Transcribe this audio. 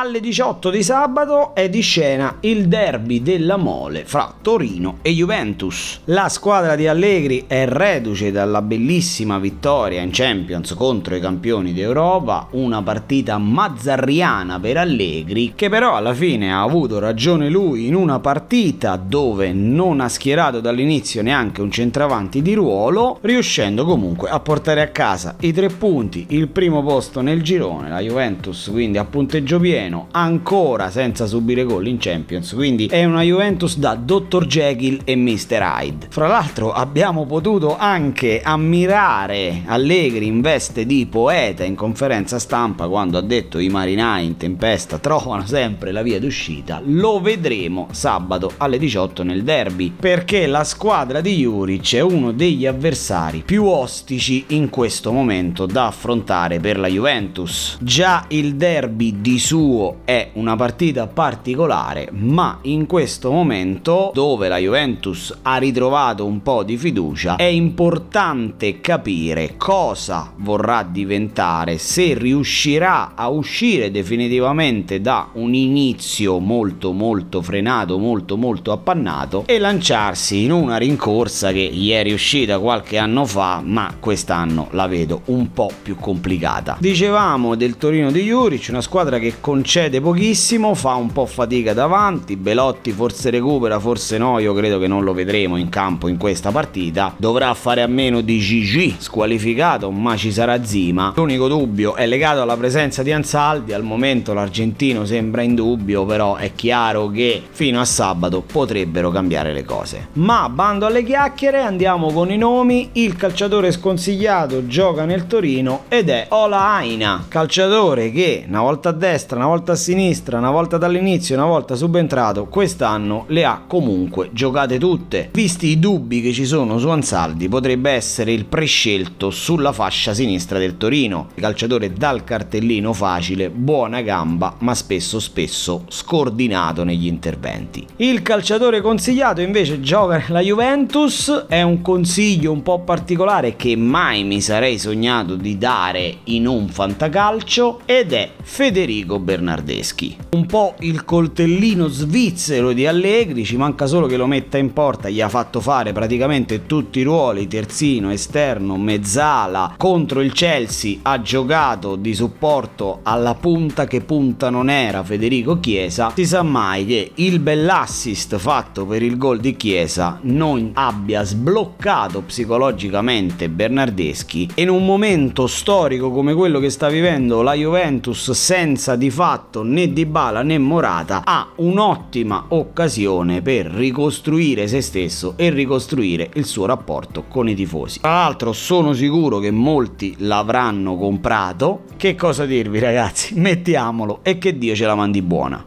Alle 18 di sabato è di scena il derby della Mole fra Torino e Juventus. La squadra di Allegri è reduce dalla bellissima vittoria in Champions contro i campioni d'Europa, una partita mazzarriana per Allegri che però alla fine ha avuto ragione lui in una partita dove non ha schierato dall'inizio neanche un centravanti di ruolo, riuscendo comunque a portare a casa i tre punti, il primo posto nel girone, la Juventus quindi a punteggio pieno pieno, ancora senza subire gol in Champions, quindi è una Juventus da Dr. Jekyll e Mr. Hyde. Fra l'altro abbiamo potuto anche ammirare Allegri in veste di poeta in conferenza stampa quando ha detto i marinai in tempesta trovano sempre la via d'uscita, lo vedremo sabato alle 18 nel derby, perché la squadra di Juric è uno degli avversari più ostici in questo momento da affrontare per la Juventus. Già il derby di suo suo è una partita particolare, ma in questo momento dove la Juventus ha ritrovato un po' di fiducia, è importante capire cosa vorrà diventare, se riuscirà a uscire definitivamente da un inizio molto molto frenato, molto molto appannato e lanciarsi in una rincorsa che gli è riuscita qualche anno fa, ma quest'anno la vedo un po' più complicata. Dicevamo del Torino di Juric, una squadra che concede concede pochissimo, fa un po' fatica davanti, Belotti forse recupera, forse no, io credo che non lo vedremo in campo in questa partita, dovrà fare a meno di Gigi squalificato, ma ci sarà Zima. L'unico dubbio è legato alla presenza di Ansaldi, al momento l'argentino sembra in dubbio, però è chiaro che fino a sabato potrebbero cambiare le cose. Ma bando alle chiacchiere, andiamo con i nomi, il calciatore sconsigliato gioca nel Torino ed è Ola Aina, calciatore che una volta a destra, una volta a sinistra, una volta dall'inizio, una volta subentrato, quest'anno le ha comunque giocate tutte. Visti i dubbi che ci sono su Ansaldi, potrebbe essere il prescelto sulla fascia sinistra del Torino. Calciatore dal cartellino facile, buona gamba, ma spesso spesso scordinato negli interventi. Il calciatore consigliato invece gioca nella Juventus, è un consiglio un po' particolare che mai mi sarei sognato di dare in un fantacalcio ed è Federico Bernardeschi. Bernardeschi. Un po' il coltellino svizzero di Allegri, ci manca solo che lo metta in porta, gli ha fatto fare praticamente tutti i ruoli, terzino, esterno, mezzala, contro il Chelsea ha giocato di supporto alla punta che punta non era Federico Chiesa, si sa mai che il bell'assist fatto per il gol di Chiesa non abbia sbloccato psicologicamente Bernardeschi e in un momento storico come quello che sta vivendo la Juventus senza di fatto fatto né Dybala né Morata ha un'ottima occasione per ricostruire se stesso e ricostruire il suo rapporto con i tifosi. Tra l'altro sono sicuro che molti l'avranno comprato. Che cosa dirvi ragazzi? Mettiamolo e che Dio ce la mandi buona.